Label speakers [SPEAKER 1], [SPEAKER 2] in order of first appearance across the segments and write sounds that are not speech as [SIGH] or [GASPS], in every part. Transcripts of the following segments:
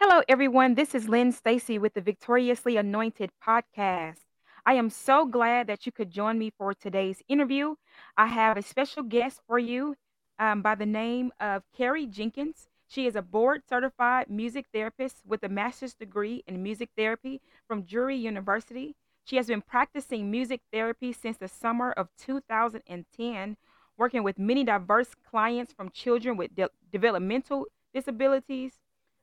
[SPEAKER 1] Hello, everyone. This is Lynn Stacy with the Victoriously Anointed podcast. I am so glad that you could join me for today's interview. I have a special guest for you um, by the name of Carrie Jenkins. She is a board certified music therapist with a master's degree in music therapy from Drury University. She has been practicing music therapy since the summer of 2010, working with many diverse clients from children with de- developmental disabilities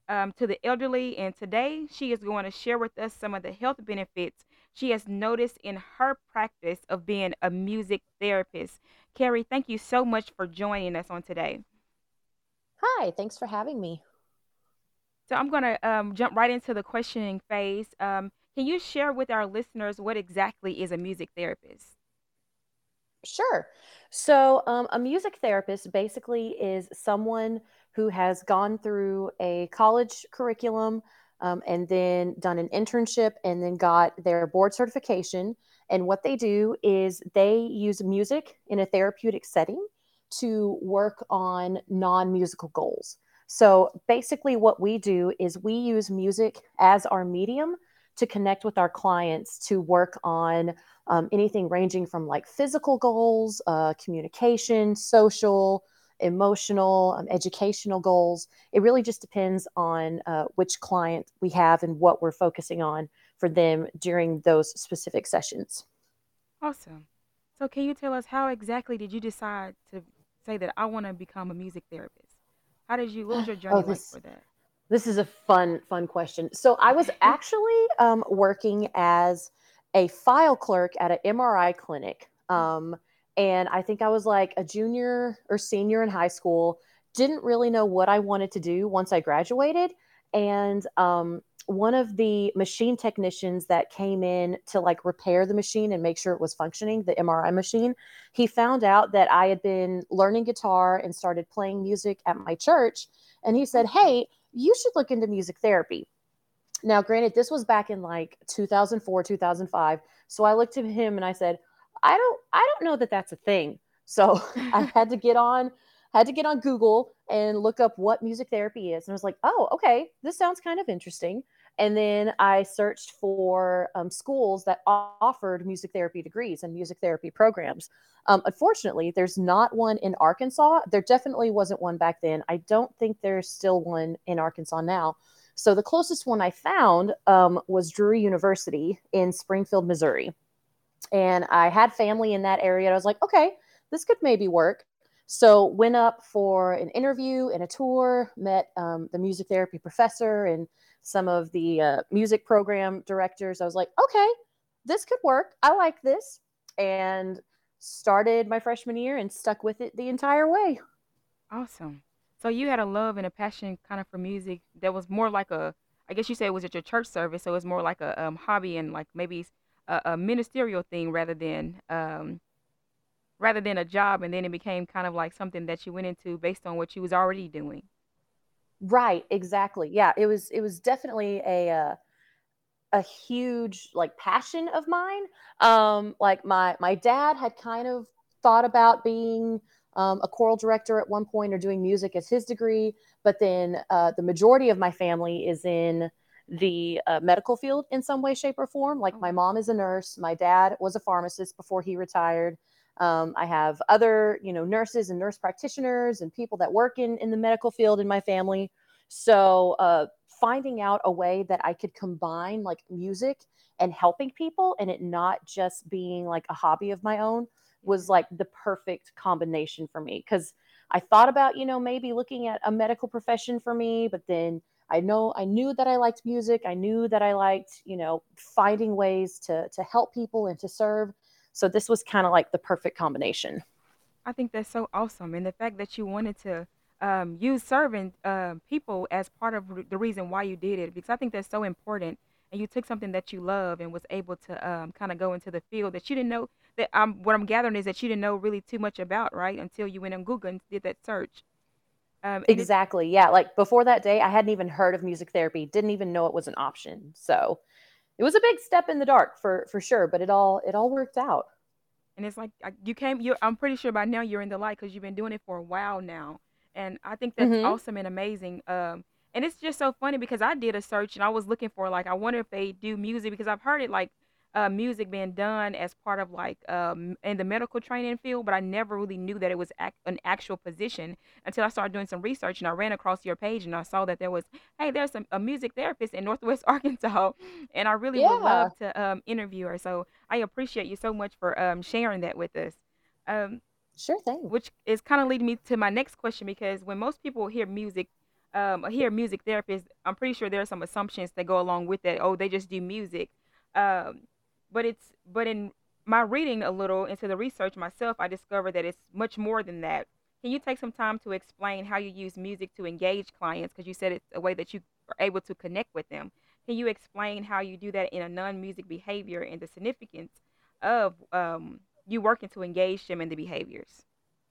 [SPEAKER 1] um, to the elderly. And today she is going to share with us some of the health benefits she has noticed in her practice of being a music therapist. Carrie, thank you so much for joining us on today.
[SPEAKER 2] Hi, thanks for having me.
[SPEAKER 1] So I'm going to um, jump right into the questioning phase. Um, can you share with our listeners what exactly is a music therapist?
[SPEAKER 2] Sure. So, um, a music therapist basically is someone who has gone through a college curriculum um, and then done an internship and then got their board certification. And what they do is they use music in a therapeutic setting to work on non musical goals. So basically, what we do is we use music as our medium to connect with our clients to work on um, anything ranging from like physical goals, uh, communication, social, emotional, um, educational goals. It really just depends on uh, which client we have and what we're focusing on for them during those specific sessions.
[SPEAKER 1] Awesome. So, can you tell us how exactly did you decide to say that I want to become a music therapist? How did you, what was your [GASPS] journey oh, this, like for that?
[SPEAKER 2] This is a fun, fun question. So, I was [LAUGHS] actually um, working as a file clerk at an MRI clinic. Um, and I think I was like a junior or senior in high school. Didn't really know what I wanted to do once I graduated. And um, one of the machine technicians that came in to like repair the machine and make sure it was functioning, the MRI machine, he found out that I had been learning guitar and started playing music at my church. And he said, Hey, you should look into music therapy. Now, granted, this was back in like 2004, 2005. So I looked at him and I said, I don't I don't know that that's a thing. So [LAUGHS] I had to get on had to get on Google and look up what music therapy is. And I was like, oh, okay, this sounds kind of interesting. And then I searched for um, schools that offered music therapy degrees and music therapy programs. Um, unfortunately, there's not one in Arkansas. There definitely wasn't one back then. I don't think there's still one in Arkansas now. So the closest one I found um, was Drury University in Springfield, Missouri and I had family in that area. I was like, okay, this could maybe work. So went up for an interview and a tour, met um, the music therapy professor and some of the uh, music program directors. I was like, okay, this could work. I like this, and started my freshman year and stuck with it the entire way.
[SPEAKER 1] Awesome. So you had a love and a passion kind of for music that was more like a, I guess you say it was at your church service, so it was more like a um, hobby and like maybe a, a ministerial thing rather than um, rather than a job, and then it became kind of like something that you went into based on what you was already doing.
[SPEAKER 2] Right. Exactly. Yeah. It was. It was definitely a. Uh, a huge like passion of mine um like my my dad had kind of thought about being um, a choral director at one point or doing music as his degree but then uh, the majority of my family is in the uh, medical field in some way, shape, or form. Like my mom is a nurse, my dad was a pharmacist before he retired. Um, I have other, you know, nurses and nurse practitioners and people that work in in the medical field in my family. So uh, finding out a way that I could combine like music and helping people, and it not just being like a hobby of my own, was like the perfect combination for me. Because I thought about, you know, maybe looking at a medical profession for me, but then I know I knew that I liked music. I knew that I liked, you know, finding ways to to help people and to serve. So this was kind of like the perfect combination.
[SPEAKER 1] I think that's so awesome, and the fact that you wanted to um, use serving uh, people as part of the reason why you did it, because I think that's so important. And you took something that you love and was able to um, kind of go into the field that you didn't know. That um, what I'm gathering is that you didn't know really too much about, right? Until you went on Google and did that search.
[SPEAKER 2] Um, exactly. Yeah. Like before that day, I hadn't even heard of music therapy, didn't even know it was an option. So it was a big step in the dark for for sure, but it all it all worked out.
[SPEAKER 1] And it's like you came. You, I'm pretty sure by now you're in the light because you've been doing it for a while now, and I think that's mm-hmm. awesome and amazing. Um, and it's just so funny because I did a search and I was looking for like I wonder if they do music because I've heard it like uh, music being done as part of like um, in the medical training field, but I never really knew that it was ac- an actual position until I started doing some research and I ran across your page and I saw that there was, hey, there's some, a music therapist in Northwest [LAUGHS] Arkansas, and I really would love to um, interview her. So I appreciate you so much for um, sharing that with us. Um,
[SPEAKER 2] sure thing.
[SPEAKER 1] which is kind of leading me to my next question because when most people hear music, um, hear music therapist, I'm pretty sure there are some assumptions that go along with that. Oh, they just do music. Um, but it's but in my reading a little into the research myself, I discovered that it's much more than that. Can you take some time to explain how you use music to engage clients? Because you said it's a way that you are able to connect with them. Can you explain how you do that in a non-music behavior and the significance of um, you working to engage them in the behaviors?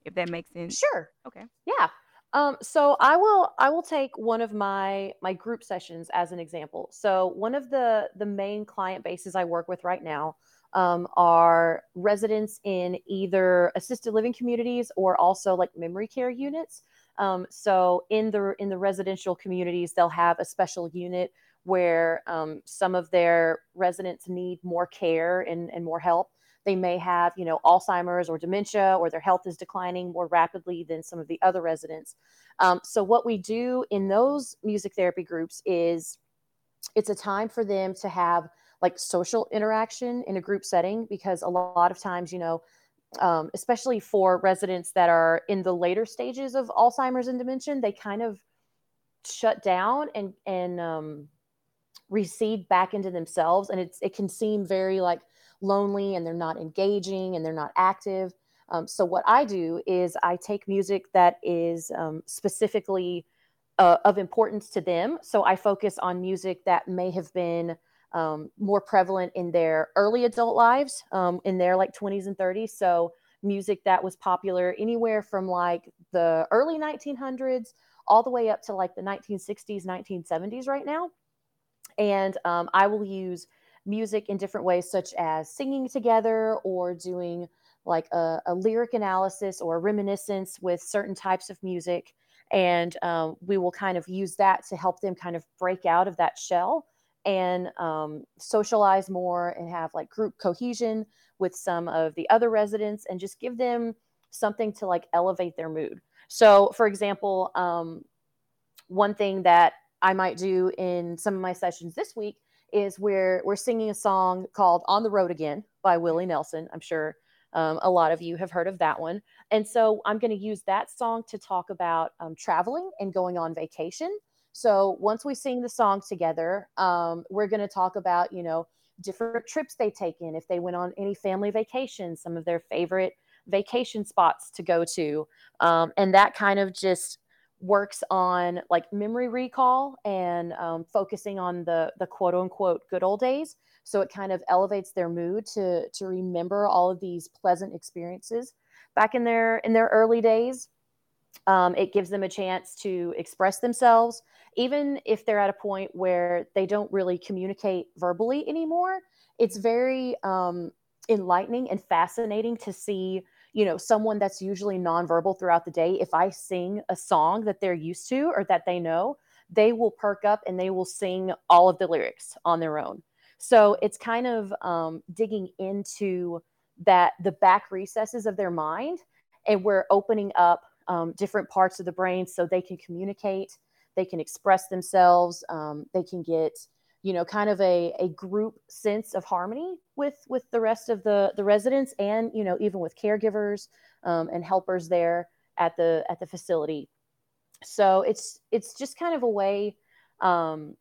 [SPEAKER 1] If that makes sense.
[SPEAKER 2] Sure.
[SPEAKER 1] Okay.
[SPEAKER 2] Yeah. Um, so I will I will take one of my my group sessions as an example. So one of the the main client bases I work with right now um, are residents in either assisted living communities or also like memory care units. Um, so in the in the residential communities, they'll have a special unit where um, some of their residents need more care and, and more help they may have you know alzheimer's or dementia or their health is declining more rapidly than some of the other residents. Um, so what we do in those music therapy groups is it's a time for them to have like social interaction in a group setting because a lot of times you know um, especially for residents that are in the later stages of alzheimer's and dementia they kind of shut down and and um, recede back into themselves. And it's it can seem very like lonely and they're not engaging and they're not active. Um, so what i do is i take music that is um, specifically uh, of importance to them. So i focus on music that may have been um, more prevalent in their early adult lives um, in their like 20s and 30s so music that was popular anywhere from like the early 1900s all the way up to like the 1960s 1970s right now. And um, I will use music in different ways, such as singing together or doing like a, a lyric analysis or reminiscence with certain types of music. And um, we will kind of use that to help them kind of break out of that shell and um, socialize more and have like group cohesion with some of the other residents and just give them something to like elevate their mood. So, for example, um, one thing that I might do in some of my sessions this week is where we're we're singing a song called On the Road Again by Willie Nelson. I'm sure um, a lot of you have heard of that one. And so I'm going to use that song to talk about um, traveling and going on vacation. So once we sing the song together, um, we're going to talk about, you know, different trips they taken, if they went on any family vacations, some of their favorite vacation spots to go to. Um, and that kind of just works on like memory recall and um, focusing on the the quote unquote good old days. So it kind of elevates their mood to to remember all of these pleasant experiences. Back in their in their early days um, it gives them a chance to express themselves even if they're at a point where they don't really communicate verbally anymore. It's very um, enlightening and fascinating to see you know someone that's usually nonverbal throughout the day if i sing a song that they're used to or that they know they will perk up and they will sing all of the lyrics on their own. So it's kind of um, digging into that the back recesses of their mind and we're opening up um, different parts of the brain so they can communicate they can express themselves um, they can get you know kind of a, a group sense of harmony with with the rest of the the residents and you know even with caregivers um, and helpers there at the at the facility. So it's it's just kind of a way um,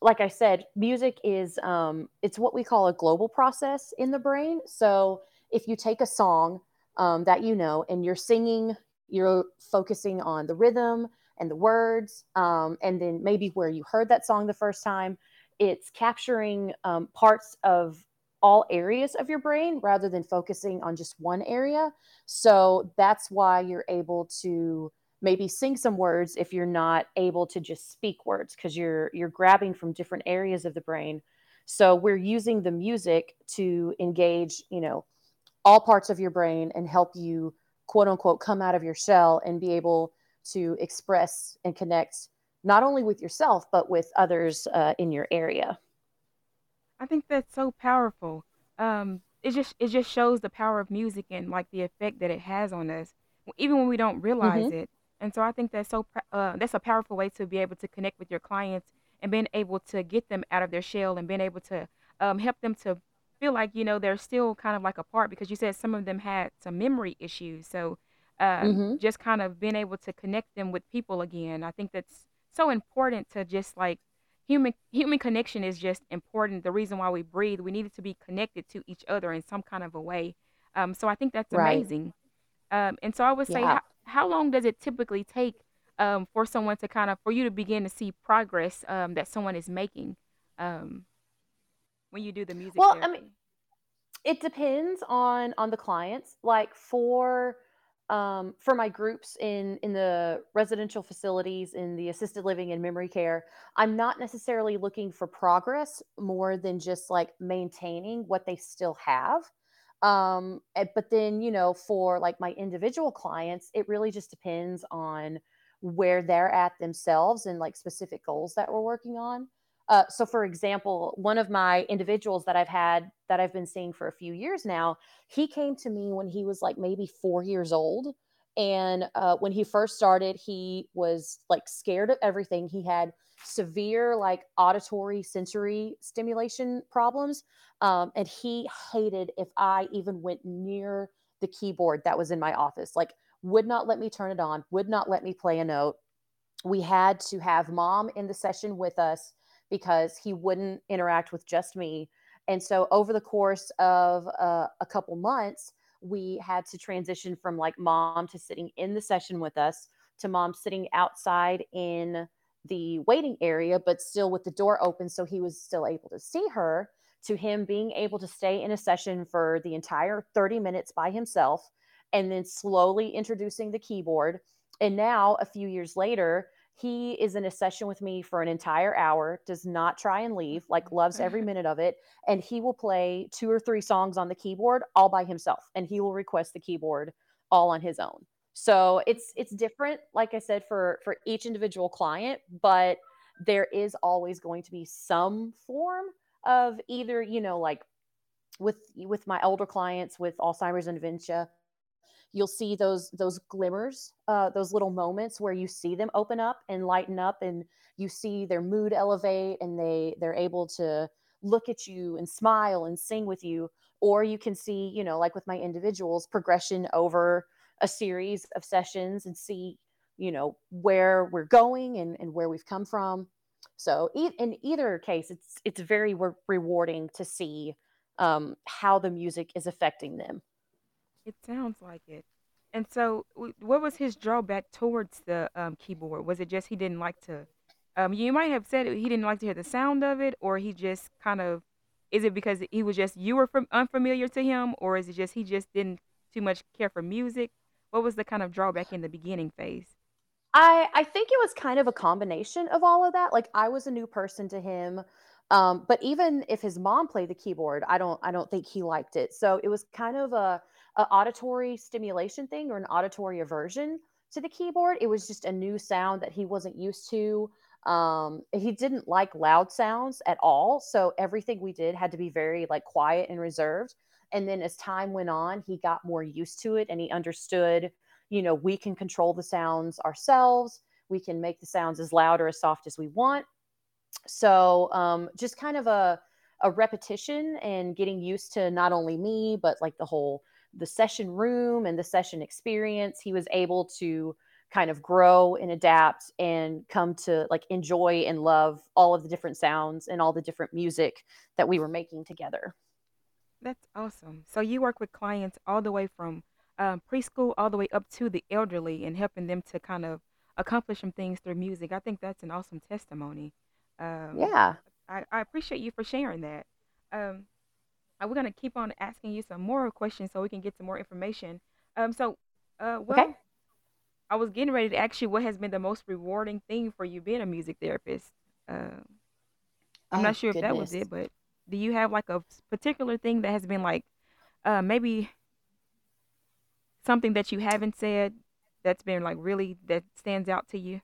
[SPEAKER 2] like i said music is um, it's what we call a global process in the brain. So if you take a song um, that you know and you're singing you're focusing on the rhythm and the words um, and then maybe where you heard that song the first time it's capturing um, parts of all areas of your brain rather than focusing on just one area. So that's why you're able to maybe sing some words if you're not able to just speak words because you're you're grabbing from different areas of the brain. So we're using the music to engage, you know, all parts of your brain and help you quote unquote come out of your shell and be able to express and connect not only with yourself but with others uh, in your area
[SPEAKER 1] I think that's so powerful. Um, it just it just shows the power of music and like the effect that it has on us, even when we don't realize
[SPEAKER 2] hmm
[SPEAKER 1] it. And so I think that's so uh, that's a powerful way to be able to connect with your clients and being able to get them out of their shell and being able to um, help them to feel like you know they're still kind of like a part because you said some of them had some memory issues. So um,
[SPEAKER 2] hmm
[SPEAKER 1] just kind of being able to connect them with people again, I think that's so important to just like human human connection is just important. The reason why we breathe, we needed to be connected to each other in some kind of a way. Um, so I think that's
[SPEAKER 2] right
[SPEAKER 1] amazing. Um, and so I would say,
[SPEAKER 2] yeah
[SPEAKER 1] how how long does it typically take um, for someone to kind of for you to begin to see progress um, that someone is making um, when you do the music
[SPEAKER 2] well i mean it depends on on the clients like for um for my groups in in the residential facilities in the assisted living and memory care i'm not necessarily looking for progress more than just like maintaining what they still have. Um eh, but then you know for like my individual clients it really just depends on where they're at themselves and like specific goals that we're working on uh, so for example one of my individuals that i've had that i've been seeing for a few years now he came to me when he was like maybe four years old and uh, when he first started he was like scared of everything he had severe like auditory sensory stimulation problems um, and he hated if I even went near the keyboard that was in my office. Like, would not let me turn it on, would not let me play a note. We had to have mom in the session with us because he wouldn't interact with just me. And so, over the course of uh, a couple months, we had to transition from like mom to sitting in the session with us to mom sitting outside in the waiting area, but still with the door open. So he was still able to see her to him being able to stay in a session for the entire 30 minutes by himself and then slowly introducing the keyboard. And now, a few years later, he is in a session with me for an entire hour, does not try and leave, like mm-hmm. loves every [LAUGHS] minute of it. And he will play two or three songs on the keyboard all by himself. And he will request the keyboard all on his own. So it's it's different, like I said, for for each individual client, but there is always going to be some form of either you know like with with my older clients with alzheimer's and dementia you'll see those those glimmers uh, those little moments where you see them open up and lighten up and you see their mood elevate and they they're able to look at you and smile and sing with you or you can see you know like with my individuals progression over a series of sessions and see you know where we're going and, and where we've come from so e- in either case, it's it's very re- rewarding to see um, how the music is affecting them.
[SPEAKER 1] It sounds like it. And so, what was his drawback towards the um, keyboard? Was it just he didn't like to? Um, you might have said he didn't like to hear the sound of it, or he just kind of. Is it because he was just you were from unfamiliar to him, or is it just he just didn't too much care for music? What was the kind of drawback in the beginning phase?
[SPEAKER 2] I I think it was kind of a combination of all of that. Like I was a new person to him. Um, but even if his mom played the keyboard, I don't I don't think he liked it. So it was kind of a, a auditory stimulation thing or an auditory aversion to the keyboard. It was just a new sound that he wasn't used to. Um, he didn't like loud sounds at all. So everything we did had to be very like quiet and reserved. And then as time went on, he got more used to it and he understood you know, we can control the sounds ourselves. We can make the sounds as loud or as soft as we want. So um, just kind of a, a repetition and getting used to not only me, but like the whole the session room and the session experience. He was able to kind of grow and adapt and come to like enjoy and love all of the different sounds and all the different music that we were making together.
[SPEAKER 1] That's awesome. So you work with clients all the way from um, preschool all the way up to the elderly and helping them to kind of accomplish some things through music. I think that's an awesome testimony. Um,
[SPEAKER 2] Yeah.
[SPEAKER 1] I, I appreciate you for sharing that. Um, uh, we're gonna keep on asking you some more questions so we can get some more information. Um, so, uh,
[SPEAKER 2] Okay.
[SPEAKER 1] I was getting ready to ask you what has been the most rewarding thing for you being a music therapist. Uh, I'm not
[SPEAKER 2] Oh,
[SPEAKER 1] sure if that was it, but do you have like a particular thing that has been like, uh, maybe something that you haven't said that's been like really that stands out to you?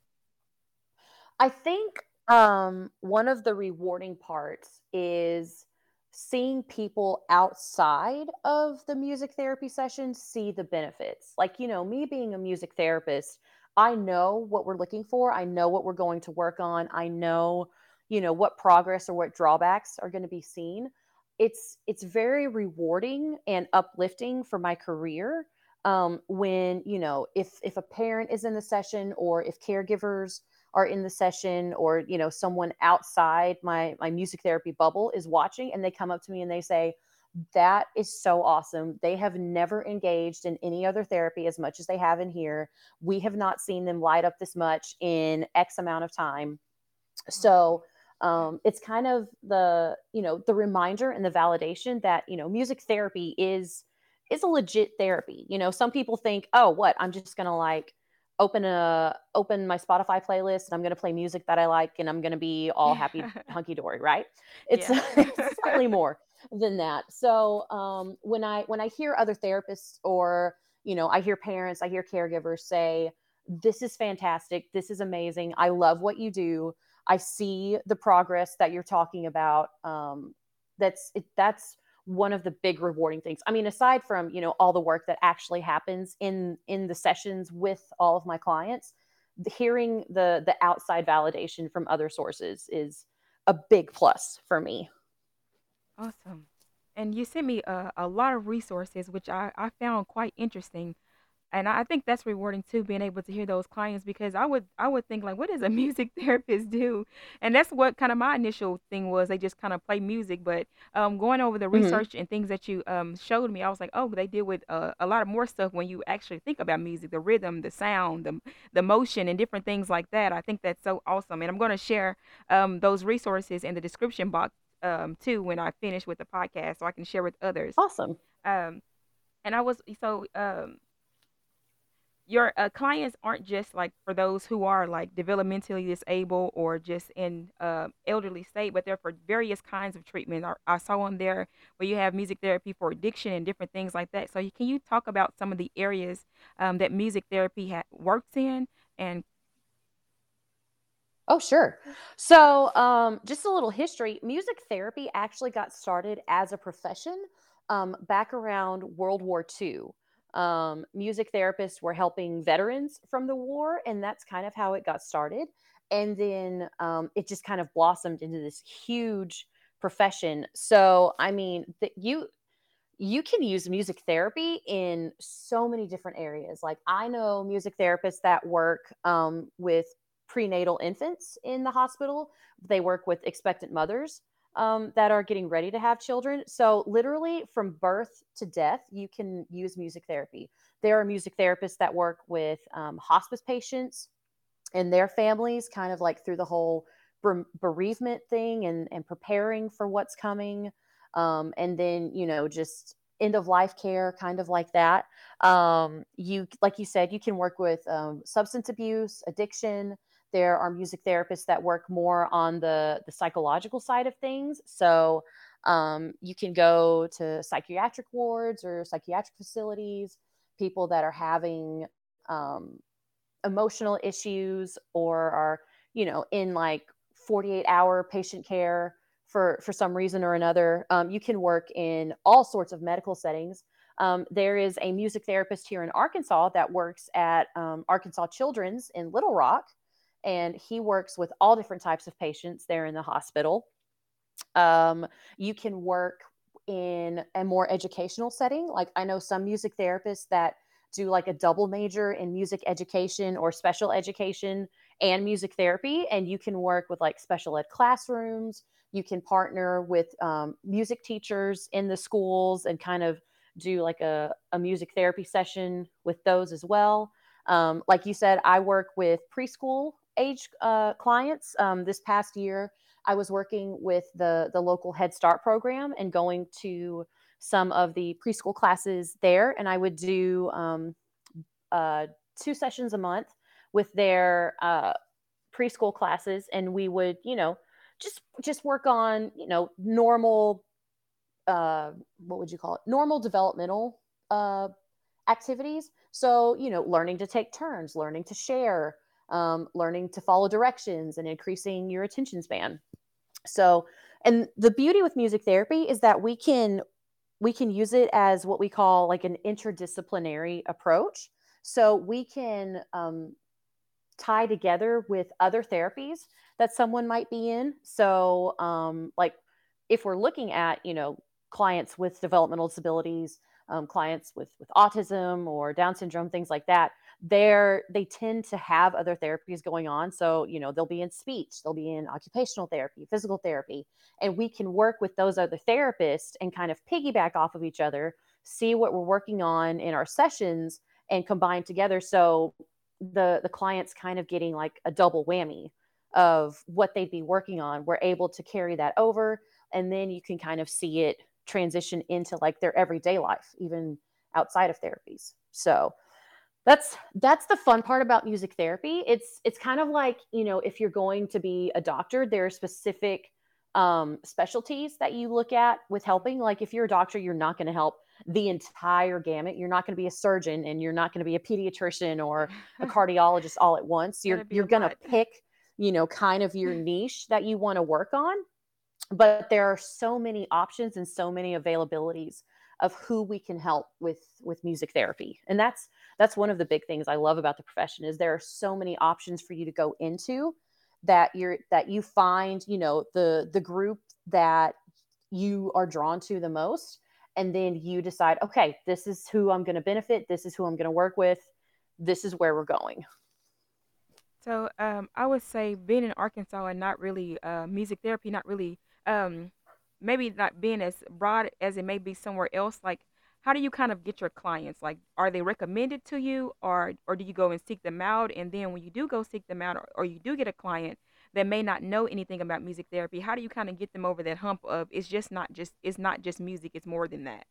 [SPEAKER 2] I think um, one of the rewarding parts is seeing people outside of the music therapy session see the benefits. Like, you know, me being a music therapist, I know what we're looking for. I know what we're going to work on. I know, you know, what progress or what drawbacks are going to be seen. It's it's very rewarding and uplifting for my career um, when you know if if a parent is in the session or if caregivers are in the session or you know someone outside my my music therapy bubble is watching and they come up to me and they say that is so awesome. They have never engaged in any other therapy as much as they have in here. We have not seen them light up this much in x amount of time. So um, it's kind of the you know the reminder and the validation that you know music therapy is is a legit therapy. You know some people think oh what? I'm just gonna like open a open my Spotify playlist and I'm going to play music that I like and I'm going to be all happy [LAUGHS] hunky dory, right? It's, yeah. [LAUGHS] it's [LAUGHS] slightly more than that. So um, when I when I hear other therapists or you know I hear parents, I hear caregivers say, "This is fantastic. This is amazing. I love what you do. I see the progress that you're talking about." Um, that's it, that's one of the big rewarding things. I mean aside from you know all the work that actually happens in in the sessions with all of my clients hearing the the outside validation from other sources is a big plus for me.
[SPEAKER 1] Awesome. And you sent me a, a lot of resources which I, I found quite interesting and I think that's rewarding too, being able to hear those clients because I would I would think like, what does a [LAUGHS] music therapist do? And that's what kind of my initial thing was. They just kind of play music, but um, going over the
[SPEAKER 2] mm-hmm.
[SPEAKER 1] research and things that you um, showed me, I was like, oh, they deal with uh, a lot of more stuff when you actually think about music, the rhythm, the sound, the the motion, and different things like that. I think that's so awesome, and I'm going to share um, those resources in the description box um, too when I finish with the podcast, so I can share with others.
[SPEAKER 2] Awesome.
[SPEAKER 1] Um, and I was so um your uh, clients aren't just like for those who are like developmentally disabled or just in uh, elderly state, but they're for various kinds of treatment. I, I saw on there where you have music therapy for addiction and different things like that. So can you talk about some of the areas um, that music therapy ha- works in and
[SPEAKER 2] Oh, sure. So, um, just a little history. Music therapy actually got started as a profession um, back around World War II um, music therapists were helping veterans from the war, and that's kind of how it got started. And then um, it just kind of blossomed into this huge profession. So, I mean, that you you can use music therapy in so many different areas. Like I know music therapists that work um, with prenatal infants in the hospital. They work with expectant mothers um, that are getting ready to have children. So, literally from birth to death, you can use music therapy. There are music therapists that work with um, hospice patients and their families, kind of like through the whole bereavement thing and, and preparing for what's coming. Um, and then, you know, just end of life care, kind of like that. Um, you, like you said, you can work with um, substance abuse, addiction. There are music therapists that work more on the, the psychological side of things. So um, you can go to psychiatric wards or psychiatric facilities, people that are having um, emotional issues or are, you know, in like 48 hour patient care for, for some reason or another. Um, you can work in all sorts of medical settings. Um, there is a music therapist here in Arkansas that works at um, Arkansas Children's in Little Rock and he works with all different types of patients there in the hospital. Um, you can work in a more educational setting. Like I know some music therapists that do like a double major in music education or special education and music therapy, and you can work with like special ed classrooms. You can partner with um, music teachers in the schools and kind of do like a, a music therapy session with those as well. Um, like you said, I work with preschool age uh, clients. Um, this past year, I was working with the the local Head Start program and going to some of the preschool classes there, and I would do um, uh, two sessions a month with their uh, preschool classes, and we would, you know, just just work on, you know, normal, uh, what would you call it, normal developmental uh, activities. So, you know, learning to take turns, learning to share, um, learning to follow directions and increasing your attention span. So, and the beauty with music therapy is that we can we can use it as what we call like an interdisciplinary approach. So we can um, tie together with other therapies that someone might be in. So, um, like if we're looking at you know clients with developmental disabilities, um, clients with with autism or Down syndrome, things like that, they're they tend to have other therapies going on. So you know they'll be in speech, they'll be in occupational therapy, physical therapy, and we can work with those other therapists and kind of piggyback off of each other, see what we're working on in our sessions, and combine together. So the the client's kind of getting like a double whammy of what they'd be working on. We're able to carry that over, and then you can kind of see it transition into like their everyday life, even outside of therapies. So that's that's the fun part about music therapy. It's it's kind of like, you know, if you're going to be a doctor, there are specific um, specialties that you look at with helping. Like if you're a doctor, you're not going to help the entire gamut. You're not going to be a surgeon and you're not going to be a pediatrician or a [LAUGHS] cardiologist all at once. You're you're going to pick, you know, kind of your [LAUGHS] niche that you want to work on but there are so many options and so many availabilities of who we can help with with music therapy. And that's that's one of the big things i love about the profession is there are so many options for you to go into that you're that you find you know the the group that you are drawn to the most. And then you decide okay this is who i'm going to benefit. This is who i'm going to work with. This is where we're going.
[SPEAKER 1] So um, i would say being in arkansas and not really uh, music therapy not really um maybe not being as broad as it may be somewhere else like how do you kind of get your clients? Like are they recommended to you or or do you go and seek them out? And then when you do go seek them out or, or you do get a client that may not know anything about music therapy how do you kind of get them over that hump of it's just not just it's not just music it's more than that?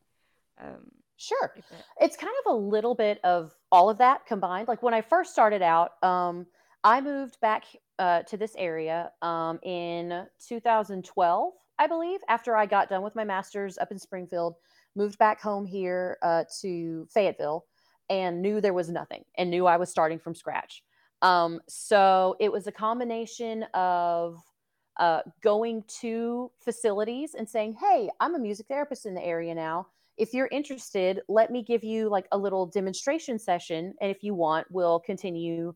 [SPEAKER 2] Um, sure. it's kind of a little bit of all of that combined. Like when i first started out um, i moved back uh, to this area um, in 2012, I believe, after I got done with my master's up in Springfield, moved back home here uh, to Fayetteville, and knew there was nothing and knew I was starting from scratch. Um, so it was a combination of uh, going to facilities and saying, Hey, I'm a music therapist in the area now. If you're interested, let me give you like a little demonstration session. And if you want, we'll continue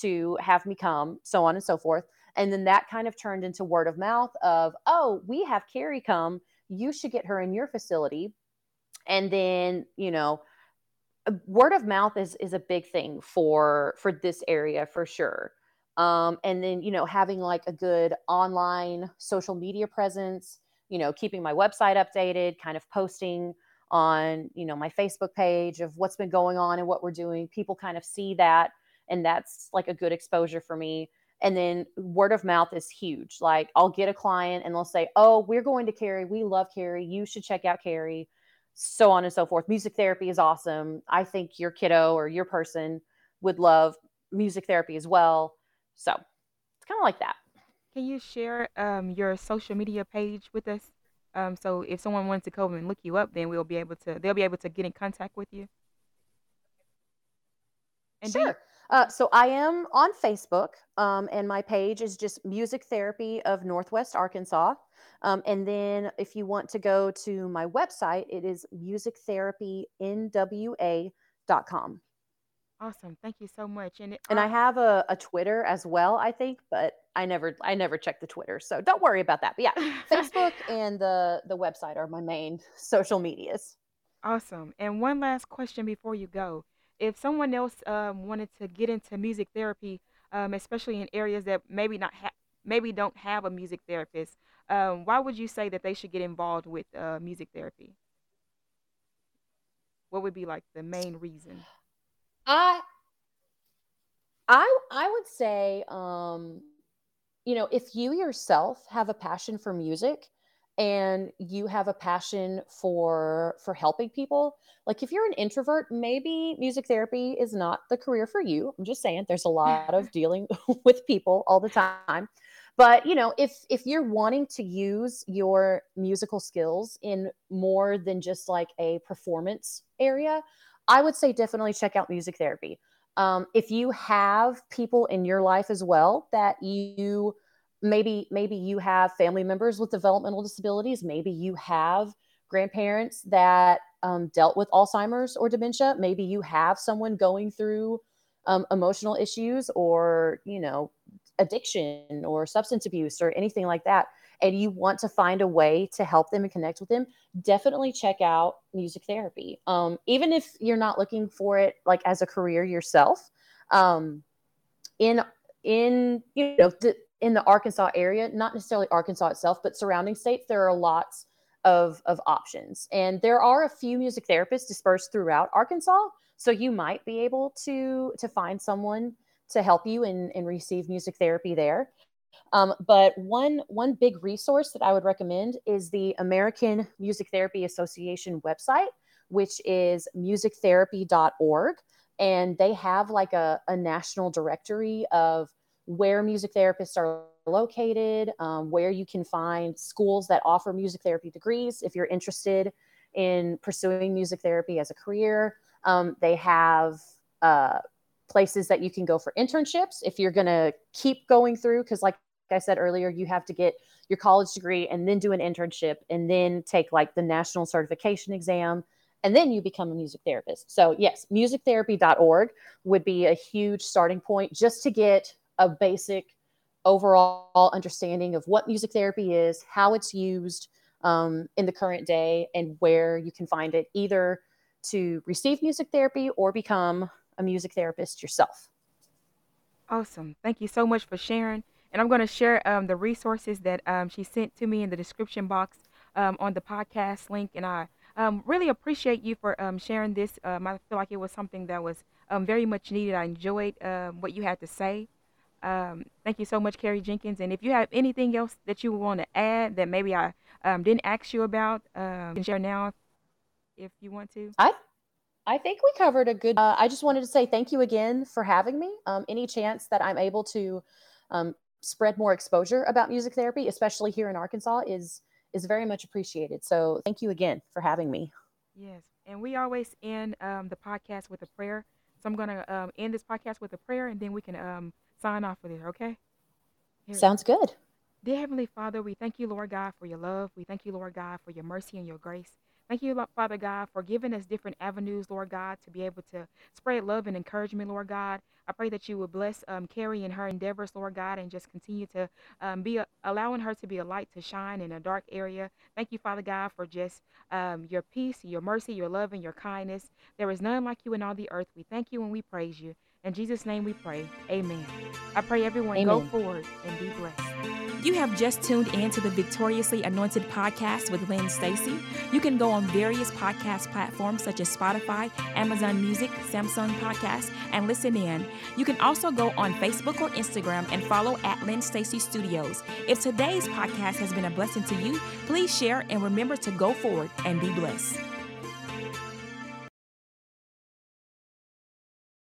[SPEAKER 2] to have me come, so on and so forth. And then that kind of turned into word of mouth of, oh, we have Carrie come. You should get her in your facility. And then, you know, word of mouth is is a big thing for for this area for sure. Um, and then, you know, having like a good online social media presence, you know, keeping my website updated, kind of posting on, you know, my Facebook page of what's been going on and what we're doing. People kind of see that and that's like a good exposure for me and then word of mouth is huge. Like i'll get a client and they'll say oh we're going to carrie. We love carrie. You should check out carrie. So on and so forth. Music therapy is awesome. I think your kiddo or your person would love music therapy as well. So it's kind of like that.
[SPEAKER 1] Can you share um, your social media page with us? Um, so if someone wants to come and look you up then we'll be able to they'll be able to get in contact with you.
[SPEAKER 2] And sure. Uh, so I am on Facebook, um, and my page is just Music Therapy of Northwest Arkansas. Um, and then if you want to go to my website, it is musictherapynwa.com.
[SPEAKER 1] Awesome. Thank you so much.
[SPEAKER 2] And it, and I have a, a Twitter as well, I think, but I never I never check the Twitter. So don't worry about that. But yeah, [LAUGHS] Facebook and the the website are my main social medias.
[SPEAKER 1] Awesome. And one last question before you go if someone else um, wanted to get into music therapy, um, especially in areas that maybe not ha- maybe don't have a music therapist, um, why would you say that they should get involved with uh, music therapy? What would be like the main reason?
[SPEAKER 2] I I I would say, um, you know, if you yourself have a passion for music and you have a passion for for helping people like if you're an introvert maybe music therapy is not the career for you. I'm just saying there's a lot of [LAUGHS] dealing [LAUGHS] with people all the time. But you know if if you're wanting to use your musical skills in more than just like a performance area i would say definitely check out music therapy. Um, if you have people in your life as well that you maybe maybe you have family members with developmental disabilities, maybe you have grandparents that um, dealt with Alzheimer's or dementia, maybe you have someone going through um, emotional issues or you know addiction or substance abuse or anything like that and you want to find a way to help them and connect with them definitely check out music therapy. Um, even if you're not looking for it like as a career yourself um, in in you know the, in the arkansas area not necessarily arkansas itself but surrounding states there are lots of of options and there are a few music therapists dispersed throughout arkansas so you might be able to to find someone to help you and, and receive music therapy there. Um, but one one big resource that I would recommend is the American Music Therapy Association website, which is musictherapy.org. And they have like a, a national directory of where music therapists are located, um, where you can find schools that offer music therapy degrees if you're interested in pursuing music therapy as a career. Um, they have uh, places that you can go for internships if you're going to keep going through because like I said earlier, you have to get your college degree and then do an internship and then take like the national certification exam and then you become a music therapist. So, yes, musictherapy.org would be a huge starting point just to get a basic overall understanding of what music therapy is, how it's used um, in the current day, and where you can find it either to receive music therapy or become a music therapist yourself.
[SPEAKER 1] Awesome. Thank you so much for sharing. And I'm going to share um, the resources that um, she sent to me in the description box um, on the podcast link. And I um, really appreciate you for um, sharing this. I feel like it was something that was very much needed. I enjoyed what you had to say. Thank you so much, Carrie Jenkins. And if you have anything else that you want to add that maybe I didn't ask you about, you can share now if you want to.
[SPEAKER 2] I I think we covered a good. Uh, I just wanted to say thank you again for having me. Um, any chance that I'm able to um, spread more exposure about music therapy, especially here in Arkansas, is is very much appreciated. So thank you again for having me.
[SPEAKER 1] Yes, and we always end um, the podcast with a prayer. So I'm going to um, end this podcast with a prayer, and then we can um, sign off with it. Okay?
[SPEAKER 2] Here. Sounds good.
[SPEAKER 1] Dear Heavenly Father, we thank you, Lord God, for your love. We thank you, Lord God, for your mercy and your grace. Thank you, Father God, for giving us different avenues, Lord God, to be able to spread love and encouragement, Lord God. I pray that you would bless um, Carrie and her endeavors, Lord God, and just continue to um, be a, allowing her to be a light to shine in a dark area. Thank you, Father God, for just um, your peace, your mercy, your love, and your kindness. There is none like you in all the earth. We thank you and we praise you. In Jesus' name we pray. Amen. I pray everyone Amen. go forward and be blessed. You have just tuned in to the Victoriously Anointed podcast with Lynn Stacy. You can go on various podcast platforms such as Spotify, Amazon Music, Samsung Podcast, and listen in. You can also go on Facebook or Instagram and follow at Lynn Stacy Studios. If today's podcast has been a blessing to you, please share and remember to go forward and be blessed.